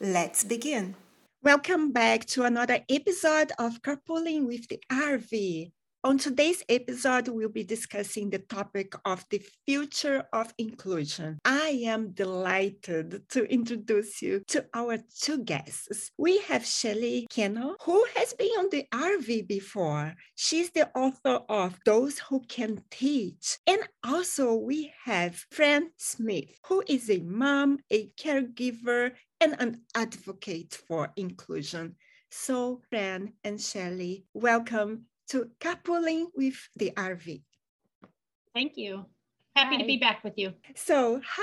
Let's begin. Welcome back to another episode of Carpooling with the RV. On today's episode, we'll be discussing the topic of the future of inclusion. I am delighted to introduce you to our two guests. We have Shelley Kenow, who has been on the RV before. She's the author of Those Who Can Teach. And also, we have Fran Smith, who is a mom, a caregiver, and an advocate for inclusion. So, Fran and Shelley, welcome to carpooling with the RV. Thank you. Happy Hi. to be back with you. So, how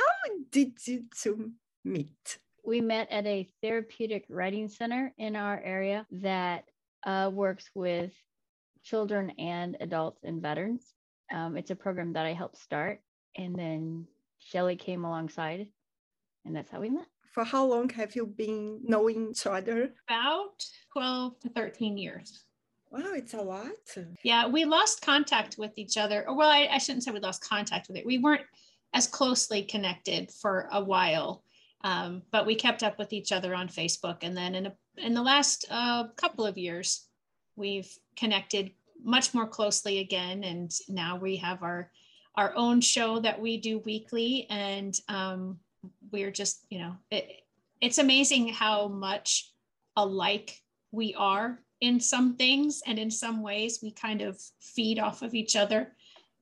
did you two meet? We met at a therapeutic writing center in our area that uh, works with children and adults and veterans. Um, it's a program that I helped start, and then Shelley came alongside, and that's how we met. For how long have you been knowing each other? About 12 to 13 years. Wow, it's a lot. Yeah, we lost contact with each other. Well, I, I shouldn't say we lost contact with it. We weren't as closely connected for a while, um, but we kept up with each other on Facebook. And then in a, in the last uh, couple of years, we've connected much more closely again. And now we have our our own show that we do weekly, and um, we're just you know it, it's amazing how much alike we are in some things and in some ways we kind of feed off of each other.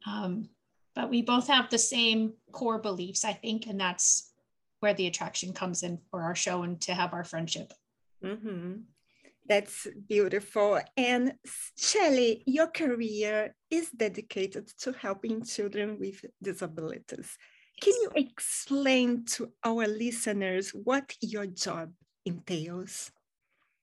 Um, but we both have the same core beliefs i think and that's where the attraction comes in for our show and to have our friendship. Mm-hmm. that's beautiful. And Shelley, your career is dedicated to helping children with disabilities. Can you explain to our listeners what your job entails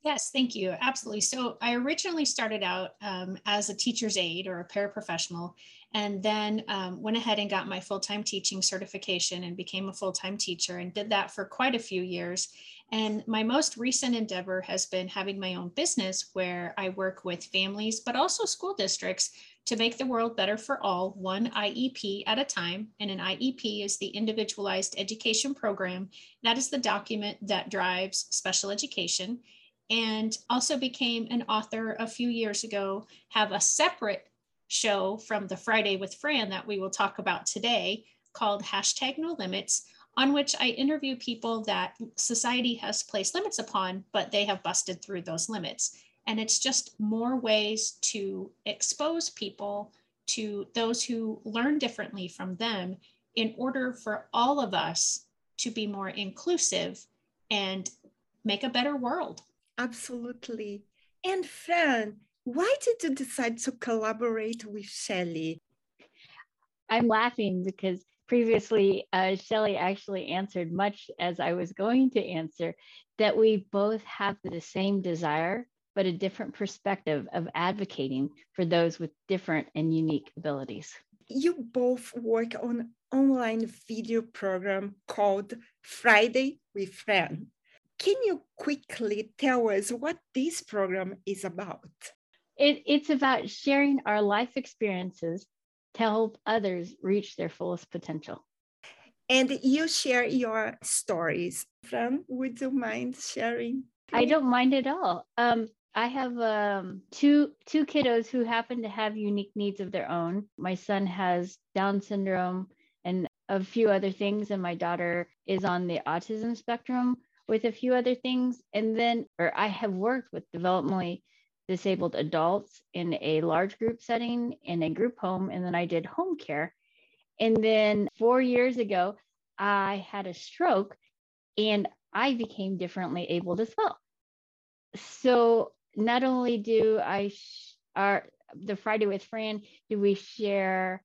Yes, thank you. Absolutely. So I originally started out um, as a teacher's aide or a paraprofessional, and then um, went ahead and got my full time teaching certification and became a full time teacher and did that for quite a few years. And my most recent endeavor has been having my own business where I work with families, but also school districts to make the world better for all, one IEP at a time. And an IEP is the individualized education program. That is the document that drives special education and also became an author a few years ago, have a separate show from the Friday with Fran that we will talk about today called hashtag no limits, on which I interview people that society has placed limits upon, but they have busted through those limits. And it's just more ways to expose people to those who learn differently from them in order for all of us to be more inclusive and make a better world. Absolutely. And Fran, why did you decide to collaborate with Shelley? I'm laughing because previously uh, Shelley actually answered much as I was going to answer that we both have the same desire, but a different perspective of advocating for those with different and unique abilities. You both work on online video program called Friday with Fran. Can you quickly tell us what this program is about? It, it's about sharing our life experiences to help others reach their fullest potential. And you share your stories. Fran, would you mind sharing? I don't mind at all. Um, I have um, two two kiddos who happen to have unique needs of their own. My son has Down syndrome and a few other things, and my daughter is on the autism spectrum with a few other things. And then, or I have worked with developmentally disabled adults in a large group setting in a group home. And then I did home care. And then four years ago, I had a stroke and I became differently abled as well. So not only do I, sh- our, the Friday with Fran, do we share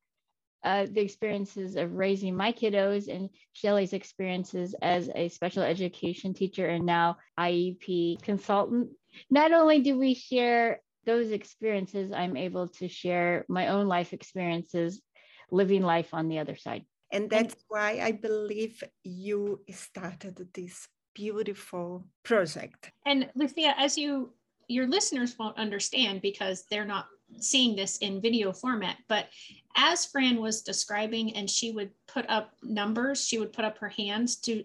uh, the experiences of raising my kiddos and Shelley's experiences as a special education teacher and now IEP consultant. Not only do we share those experiences, I'm able to share my own life experiences living life on the other side. And that's why I believe you started this beautiful project. And Lucia, as you your listeners won't understand because they're not seeing this in video format, but as Fran was describing, and she would put up numbers, she would put up her hands to,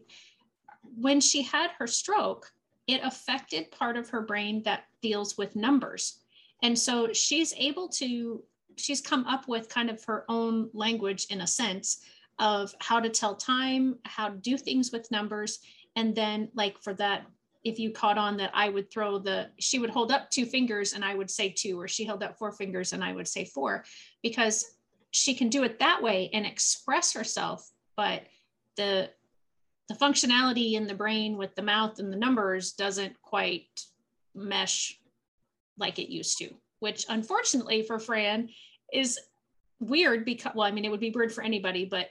when she had her stroke, it affected part of her brain that deals with numbers. And so she's able to, she's come up with kind of her own language in a sense of how to tell time, how to do things with numbers. And then, like for that if you caught on that I would throw the, she would hold up two fingers and I would say two, or she held up four fingers and I would say four, because she can do it that way and express herself. But the, the functionality in the brain with the mouth and the numbers doesn't quite mesh like it used to, which unfortunately for Fran is weird because, well, I mean, it would be weird for anybody, but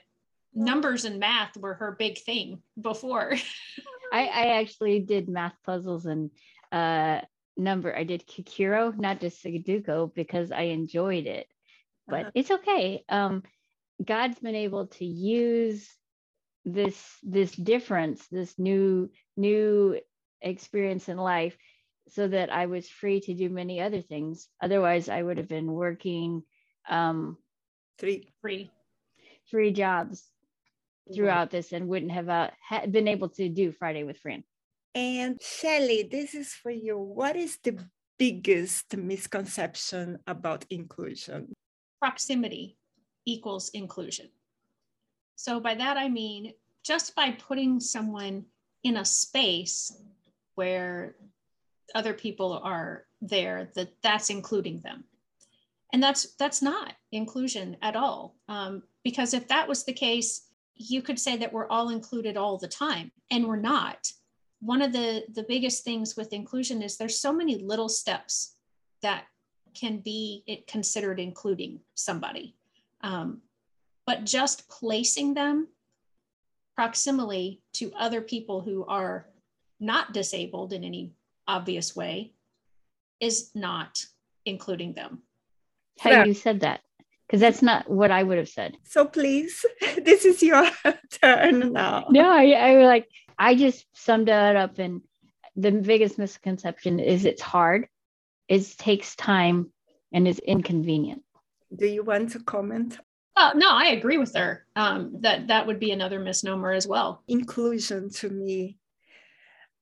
numbers and math were her big thing before. I, I actually did math puzzles and uh, number. I did Kakuro, not just Sudoku, because I enjoyed it. But uh-huh. it's okay. Um, God's been able to use this this difference, this new new experience in life, so that I was free to do many other things. Otherwise, I would have been working um, three three three jobs throughout this and wouldn't have uh, ha- been able to do Friday with Fran. And Shelley, this is for you. What is the biggest misconception about inclusion? Proximity equals inclusion. So, by that I mean just by putting someone in a space where other people are there, that that's including them. And that's that's not inclusion at all. Um, because if that was the case, you could say that we're all included all the time and we're not. One of the the biggest things with inclusion is there's so many little steps that can be it considered including somebody. Um, but just placing them proximally to other people who are not disabled in any obvious way is not including them. How you said that because that's not what I would have said. So please, this is your turn now. No, I, I like I just summed it up, and the biggest misconception is it's hard, it takes time, and it's inconvenient. Do you want to comment? Uh, no, I agree with her. Um, that that would be another misnomer as well. Inclusion to me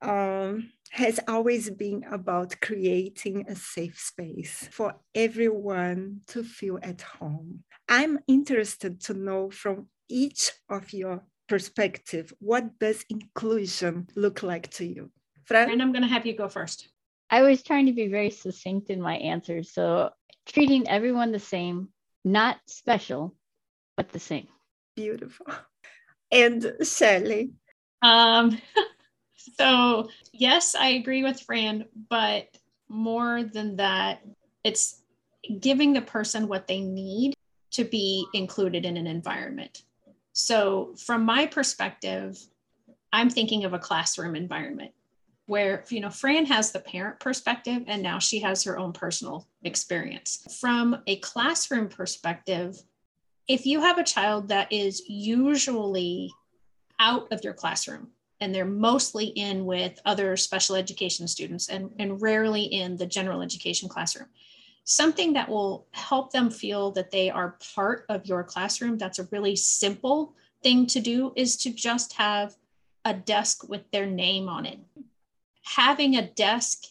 um, has always been about creating a safe space for everyone to feel at home. I'm interested to know from each of your perspective, what does inclusion look like to you? Fran? And I'm going to have you go first. I was trying to be very succinct in my answers. So treating everyone the same, not special, but the same. Beautiful. And Shelley? Um, So, yes, I agree with Fran, but more than that, it's giving the person what they need to be included in an environment. So, from my perspective, I'm thinking of a classroom environment where, you know, Fran has the parent perspective and now she has her own personal experience. From a classroom perspective, if you have a child that is usually out of your classroom, and they're mostly in with other special education students and, and rarely in the general education classroom. Something that will help them feel that they are part of your classroom, that's a really simple thing to do, is to just have a desk with their name on it. Having a desk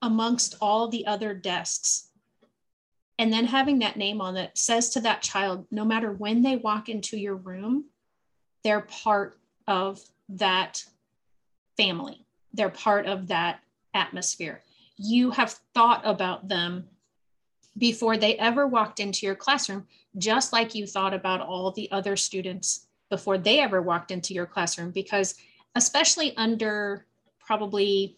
amongst all the other desks and then having that name on it says to that child no matter when they walk into your room they're part of that family. They're part of that atmosphere. You have thought about them before they ever walked into your classroom, just like you thought about all the other students before they ever walked into your classroom. Because, especially under probably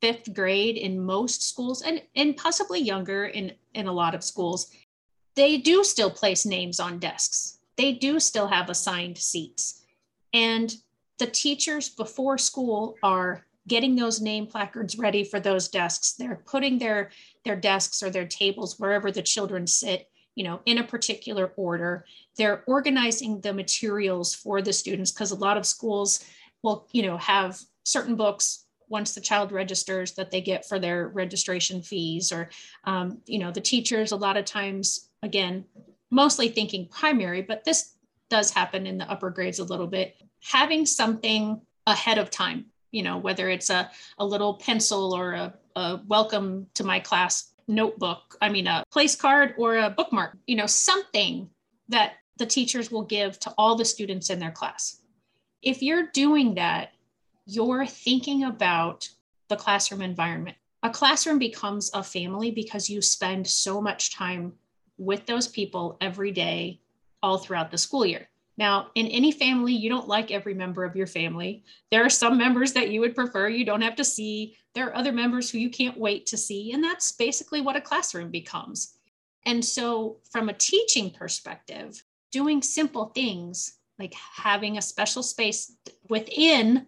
fifth grade in most schools and, and possibly younger in, in a lot of schools, they do still place names on desks. They do still have assigned seats. And the teachers before school are getting those name placards ready for those desks. They're putting their, their desks or their tables wherever the children sit, you know, in a particular order. They're organizing the materials for the students because a lot of schools will, you know, have certain books once the child registers that they get for their registration fees or um, you know the teachers a lot of times again mostly thinking primary but this does happen in the upper grades a little bit having something ahead of time you know whether it's a, a little pencil or a, a welcome to my class notebook i mean a place card or a bookmark you know something that the teachers will give to all the students in their class if you're doing that you're thinking about the classroom environment. A classroom becomes a family because you spend so much time with those people every day, all throughout the school year. Now, in any family, you don't like every member of your family. There are some members that you would prefer you don't have to see. There are other members who you can't wait to see. And that's basically what a classroom becomes. And so, from a teaching perspective, doing simple things like having a special space within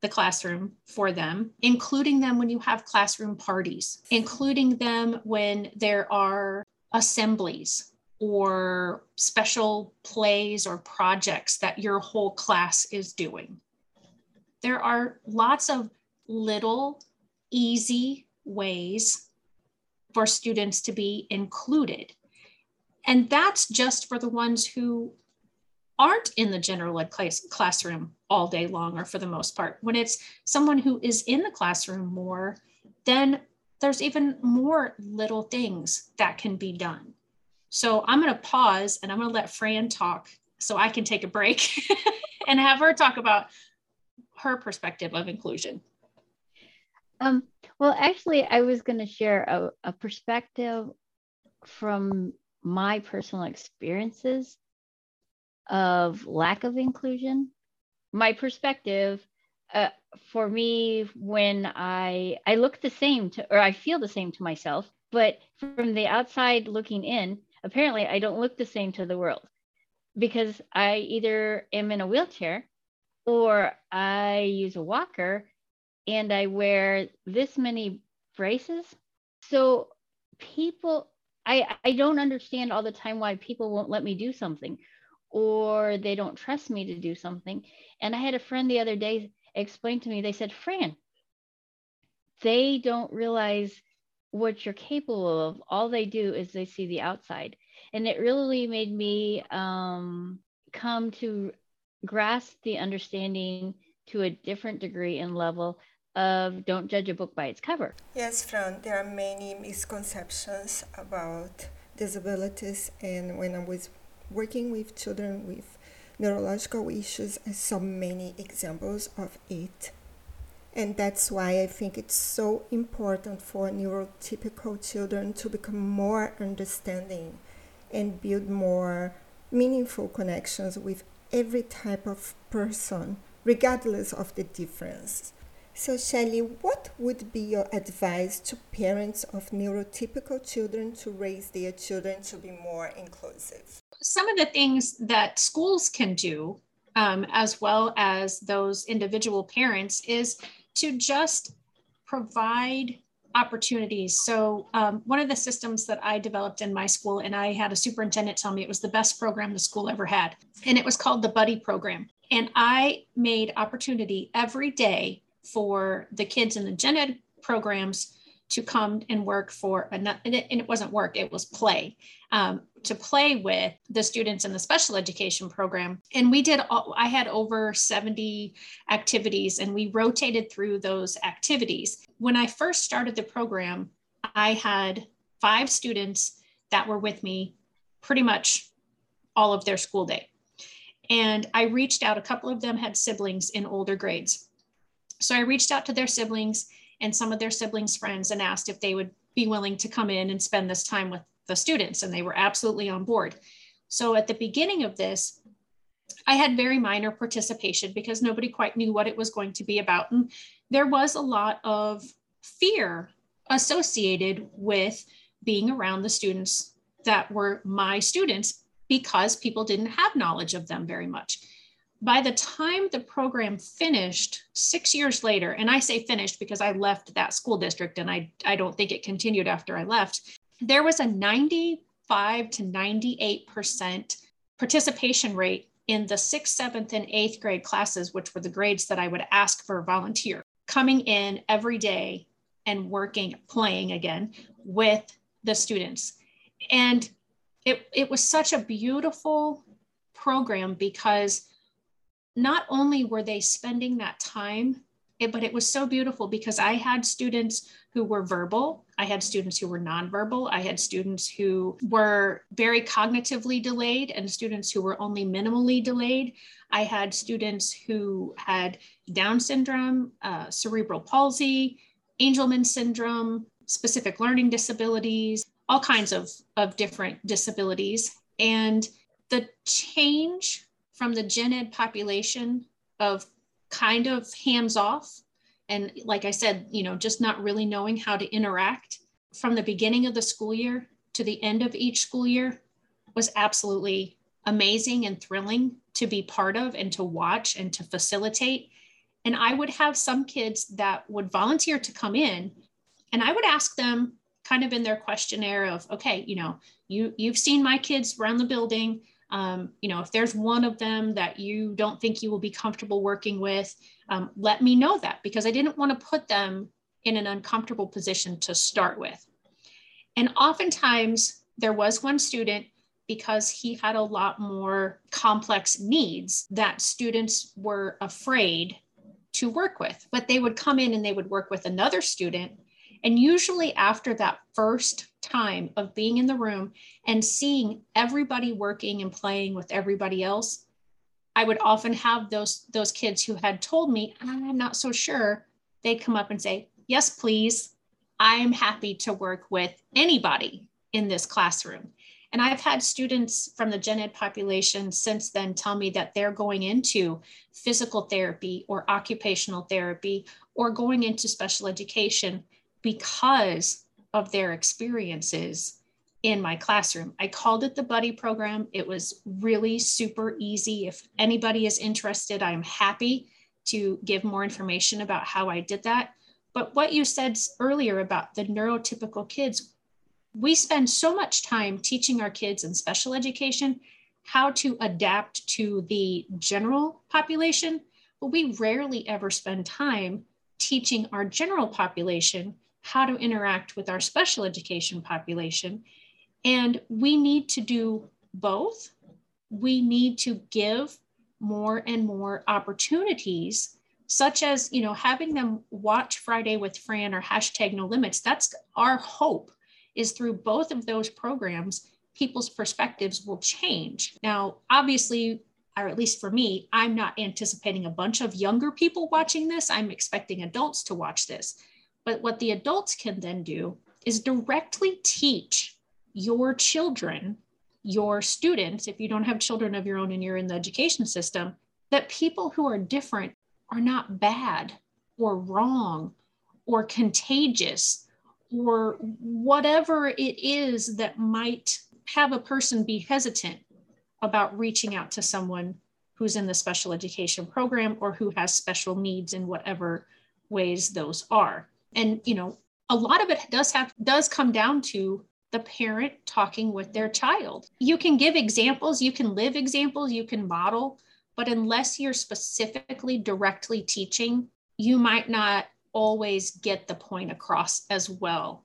the classroom for them, including them when you have classroom parties, including them when there are assemblies or special plays or projects that your whole class is doing. There are lots of little easy ways for students to be included. And that's just for the ones who aren't in the general ed class, classroom all day long or for the most part. When it's someone who is in the classroom more, then there's even more little things that can be done. So I'm going to pause and I'm going to let Fran talk so I can take a break and have her talk about her perspective of inclusion. Um, well, actually, I was going to share a, a perspective from my personal experiences of lack of inclusion. My perspective, uh, for me, when I I look the same to, or I feel the same to myself, but from the outside looking in, apparently I don't look the same to the world because I either am in a wheelchair or I use a walker and I wear this many braces. So people I I don't understand all the time why people won't let me do something or they don't trust me to do something. And I had a friend the other day explain to me, they said, Fran, they don't realize what you're capable of. All they do is they see the outside. And it really made me um, come to grasp the understanding to a different degree and level of don't judge a book by its cover. Yes, Fran, there are many misconceptions about disabilities. And when I was working with children with neurological issues, I saw many examples of it. And that's why I think it's so important for neurotypical children to become more understanding and build more meaningful connections with every type of person, regardless of the difference. So, Shelley, what would be your advice to parents of neurotypical children to raise their children to be more inclusive? some of the things that schools can do, um, as well as those individual parents, is to just provide opportunities. So, um, one of the systems that I developed in my school, and I had a superintendent tell me it was the best program the school ever had, and it was called the Buddy Program. And I made opportunity every day for the kids in the gen ed programs to come and work for a, and it wasn't work, it was play, um, to play with the students in the special education program. And we did, I had over 70 activities and we rotated through those activities. When I first started the program, I had five students that were with me pretty much all of their school day. And I reached out, a couple of them had siblings in older grades. So I reached out to their siblings and some of their siblings' friends and asked if they would be willing to come in and spend this time with the students, and they were absolutely on board. So at the beginning of this, I had very minor participation because nobody quite knew what it was going to be about. And there was a lot of fear associated with being around the students that were my students because people didn't have knowledge of them very much. By the time the program finished six years later, and I say finished because I left that school district and I, I don't think it continued after I left, there was a 95 to 98% participation rate in the sixth, seventh, and eighth grade classes, which were the grades that I would ask for volunteer, coming in every day and working, playing again with the students. And it, it was such a beautiful program because not only were they spending that time, it, but it was so beautiful because I had students who were verbal, I had students who were nonverbal, I had students who were very cognitively delayed, and students who were only minimally delayed. I had students who had Down syndrome, uh, cerebral palsy, Angelman syndrome, specific learning disabilities, all kinds of, of different disabilities. And the change from the gen ed population of kind of hands off and like i said you know just not really knowing how to interact from the beginning of the school year to the end of each school year was absolutely amazing and thrilling to be part of and to watch and to facilitate. And i would have some kids that would volunteer to come in and i would ask them kind of in their questionnaire of okay you know you you've seen my kids around the building um, you know if there's one of them that you don't think you will be comfortable working with um, let me know that because i didn't want to put them in an uncomfortable position to start with. And oftentimes there was one student because he had a lot more complex needs that students were afraid to work with. But they would come in and they would work with another student and usually, after that first time of being in the room and seeing everybody working and playing with everybody else, I would often have those, those kids who had told me, I'm not so sure. They'd come up and say, Yes, please. I'm happy to work with anybody in this classroom. And I've had students from the gen ed population since then tell me that they're going into physical therapy or occupational therapy or going into special education because of their experiences in my classroom. I called it the buddy program. It was really super easy. If anybody is interested, I'm happy to give more information about how I did that. But what you said earlier about the neurotypical kids, we spend so much time teaching our kids in special education how to adapt to the general population, but we rarely ever spend time teaching our general population how to interact with our special education population. And we need to do both. We need to give more and more opportunities, such as, you know, having them watch Friday with Fran or hashtag no limits. That's our hope is through both of those programs, people's perspectives will change. Now, obviously, or at least for me, I'm not anticipating a bunch of younger people watching this. I'm expecting adults to watch this. But what the adults can then do is directly teach your children, your students, if you don't have children of your own and you're in the education system, that people who are different are not bad or wrong or contagious or whatever it is that might have a person be hesitant about reaching out to someone who's in the special education program or who has special needs in whatever ways those are and you know a lot of it does have does come down to the parent talking with their child. You can give examples you can live examples you can model but unless you're specifically directly teaching you might not always get the point across as well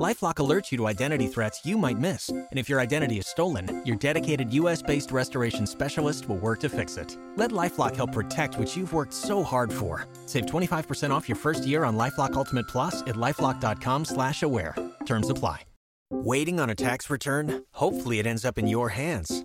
LifeLock alerts you to identity threats you might miss, and if your identity is stolen, your dedicated U.S.-based restoration specialist will work to fix it. Let LifeLock help protect what you've worked so hard for. Save 25% off your first year on LifeLock Ultimate Plus at lifeLock.com/slash-aware. Terms apply. Waiting on a tax return? Hopefully, it ends up in your hands.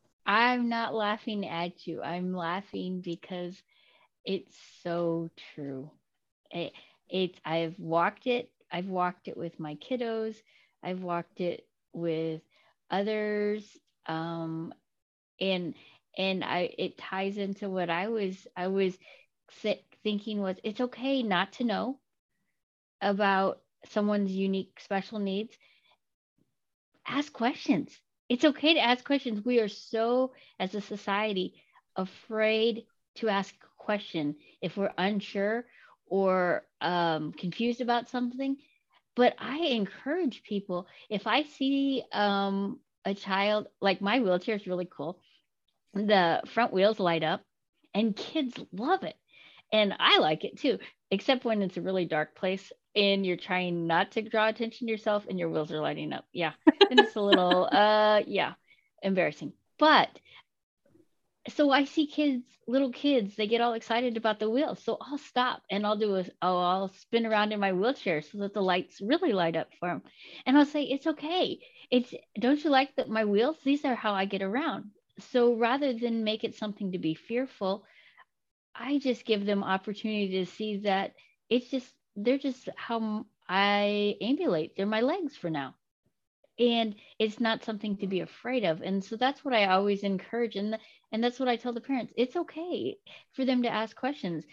I'm not laughing at you. I'm laughing because it's so true. It, it's I've walked it. I've walked it with my kiddos. I've walked it with others. Um, and and I it ties into what I was I was thinking was it's okay not to know about someone's unique special needs. Ask questions it's okay to ask questions. We are so, as a society, afraid to ask a question if we're unsure or um, confused about something. But I encourage people if I see um, a child, like my wheelchair is really cool, the front wheels light up and kids love it. And I like it too, except when it's a really dark place and you're trying not to draw attention to yourself and your wheels are lighting up. Yeah. And it's a little uh yeah, embarrassing. But so I see kids, little kids, they get all excited about the wheels. So I'll stop and I'll do a, oh, I'll spin around in my wheelchair so that the lights really light up for them. And I'll say, it's okay. It's, don't you like that my wheels? These are how I get around. So rather than make it something to be fearful, I just give them opportunity to see that it's just they're just how I ambulate. They're my legs for now. And it's not something to be afraid of. And so that's what I always encourage. And, the, and that's what I tell the parents. It's okay for them to ask questions.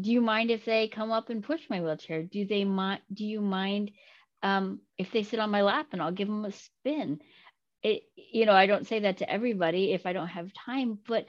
Do you mind if they come up and push my wheelchair? Do they mind? Do you mind um, if they sit on my lap and I'll give them a spin? It, you know, I don't say that to everybody if I don't have time, but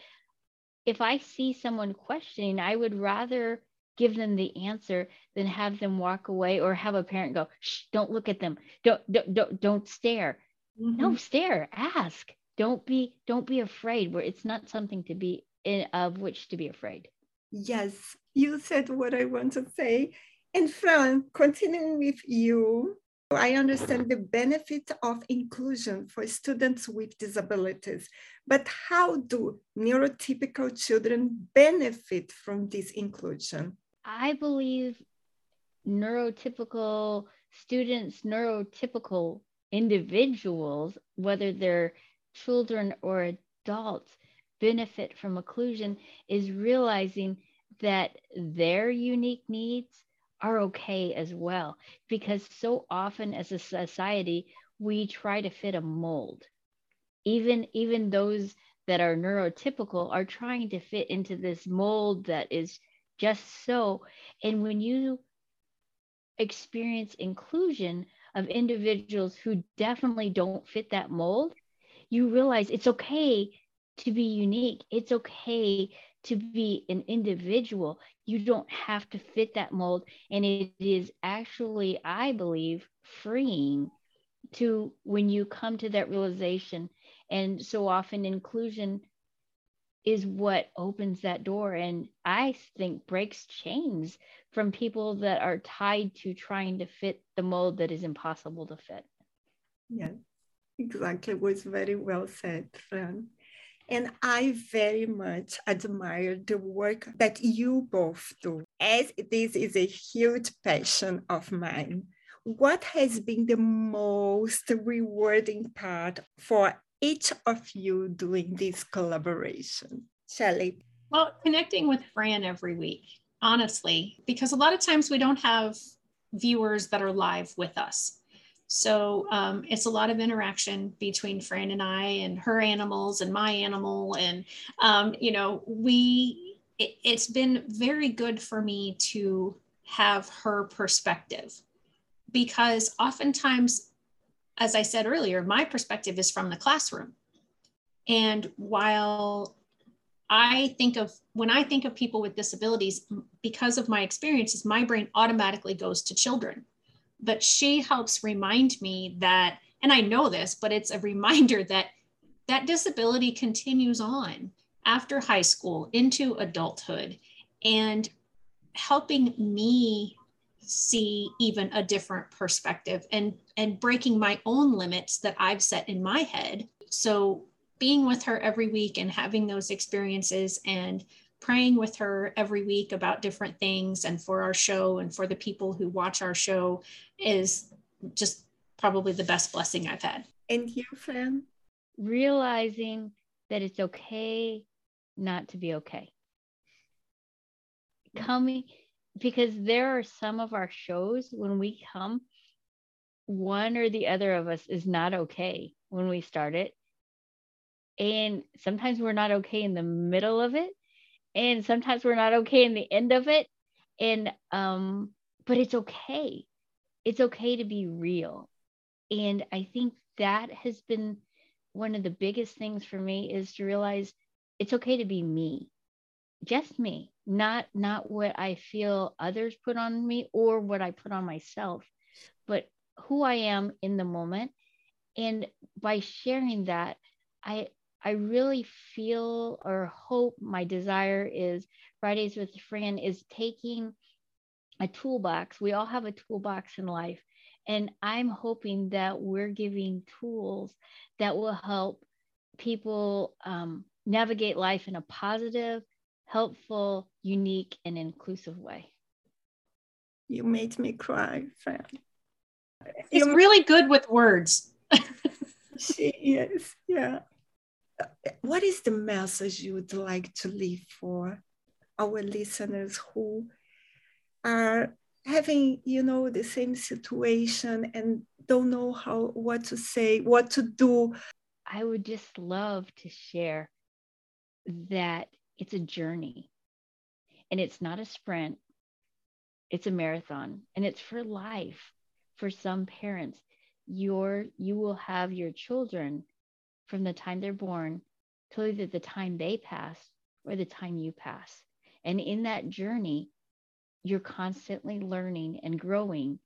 if I see someone questioning, I would rather give them the answer than have them walk away or have a parent go Shh, don't look at them. Don't don't don't, don't stare. Mm-hmm. no stare. Ask. Don't be don't be afraid where it's not something to be in, of which to be afraid. Yes. You said what i want to say. And fran continuing with you I understand the benefit of inclusion for students with disabilities, but how do neurotypical children benefit from this inclusion? I believe neurotypical students, neurotypical individuals, whether they're children or adults, benefit from occlusion is realizing that their unique needs are okay as well. Because so often as a society, we try to fit a mold. Even, even those that are neurotypical are trying to fit into this mold that is just so. And when you experience inclusion of individuals who definitely don't fit that mold, you realize it's okay to be unique. It's okay to be an individual. You don't have to fit that mold. And it is actually, I believe, freeing to when you come to that realization. And so often, inclusion is what opens that door and I think breaks chains from people that are tied to trying to fit the mold that is impossible to fit. Yeah, exactly. It was very well said, Fran. And I very much admire the work that you both do, as this is a huge passion of mine. What has been the most rewarding part for each of you doing this collaboration? Shelley. Well, connecting with Fran every week, honestly, because a lot of times we don't have viewers that are live with us. So um, it's a lot of interaction between Fran and I and her animals and my animal. And, um, you know, we, it, it's been very good for me to have her perspective because oftentimes as I said earlier, my perspective is from the classroom. And while I think of when I think of people with disabilities, because of my experiences, my brain automatically goes to children. But she helps remind me that, and I know this, but it's a reminder that that disability continues on after high school into adulthood and helping me see even a different perspective and and breaking my own limits that I've set in my head. So being with her every week and having those experiences and praying with her every week about different things and for our show and for the people who watch our show is just probably the best blessing I've had. And you, Fran? Realizing that it's okay not to be okay. Coming, because there are some of our shows when we come, one or the other of us is not okay when we start it. And sometimes we're not okay in the middle of it. And sometimes we're not okay in the end of it. And, um, but it's okay. It's okay to be real. And I think that has been one of the biggest things for me is to realize it's okay to be me just me not not what i feel others put on me or what i put on myself but who i am in the moment. And by sharing that i i really feel or hope my desire is fridays with Fran is taking a toolbox. We all have a toolbox in life and i'm hoping that we're giving tools that will help people um, navigate life in a positive helpful, unique, and inclusive way. You made me cry, Fran. It's you really good with words. she is, yeah. What is the message you would like to leave for our listeners who are having, you know, the same situation and don't know how what to say, what to do? I would just love to share that it's a journey. And it's not a sprint. It's a marathon. And it's for life for some parents. Your you will have your children from the time they're born till either the time they pass or the time you pass. And in that journey you're constantly learning and growing.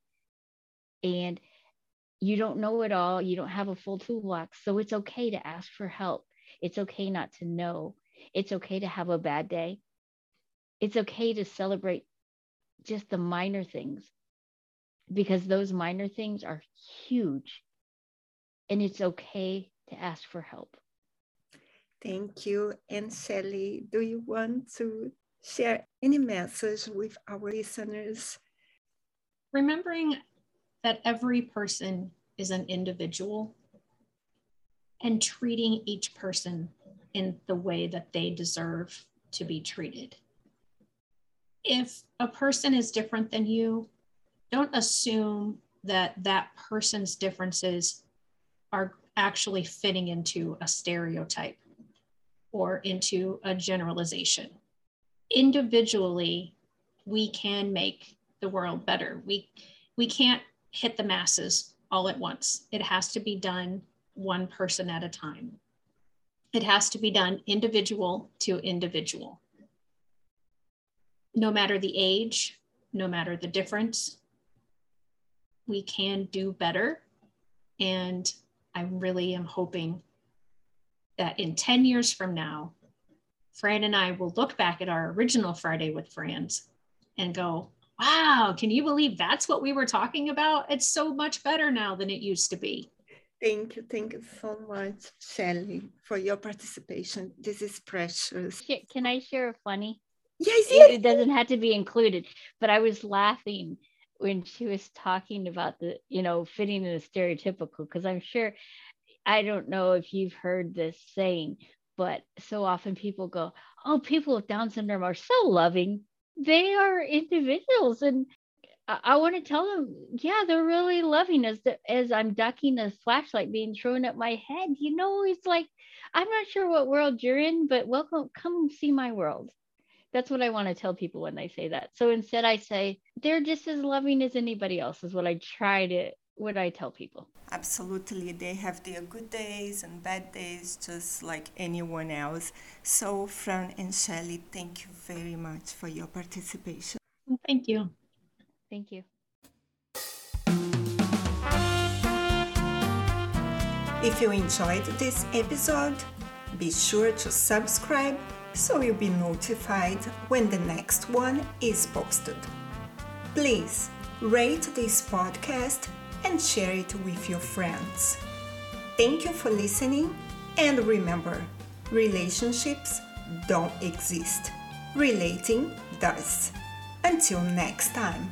And you don't know it all. You don't have a full toolbox. So it's okay to ask for help. It's okay not to know it's okay to have a bad day. It's okay to celebrate just the minor things because those minor things are huge. And it's okay to ask for help. Thank you. And Shelley, do you want to share any message with our listeners? Remembering that every person is an individual and treating each person in the way that they deserve to be treated. If a person is different than you, don't assume that that person's differences are actually fitting into a stereotype or into a generalization. Individually, we can make the world better. We, we can't hit the masses all at once. It has to be done one person at a time. It has to be done individual to individual. No matter the age, no matter the difference, we can do better. And I really am hoping that in 10 years from now, Fran and I will look back at our original Friday with Friends and go, wow, can you believe that's what we were talking about? It's so much better now than it used to be. Thank you. Thank you so much, Shelley, for your participation. This is precious. Can I share a funny? Yes, yes. It doesn't have to be included, but I was laughing when she was talking about the, you know, fitting in a stereotypical, because I'm sure, I don't know if you've heard this saying, but so often people go, oh, people with Down syndrome are so loving. They are individuals and I, I want to tell them, yeah, they're really loving as as I'm ducking a flashlight being thrown at my head. You know, it's like I'm not sure what world you're in, but welcome, come see my world. That's what I want to tell people when they say that. So instead, I say they're just as loving as anybody else. Is what I try to what I tell people. Absolutely. They have their good days and bad days, just like anyone else. So, Fran and Shelley, thank you very much for your participation. Thank you. Thank you. If you enjoyed this episode, be sure to subscribe so you'll be notified when the next one is posted. Please rate this podcast and share it with your friends. Thank you for listening, and remember relationships don't exist, relating does. Until next time.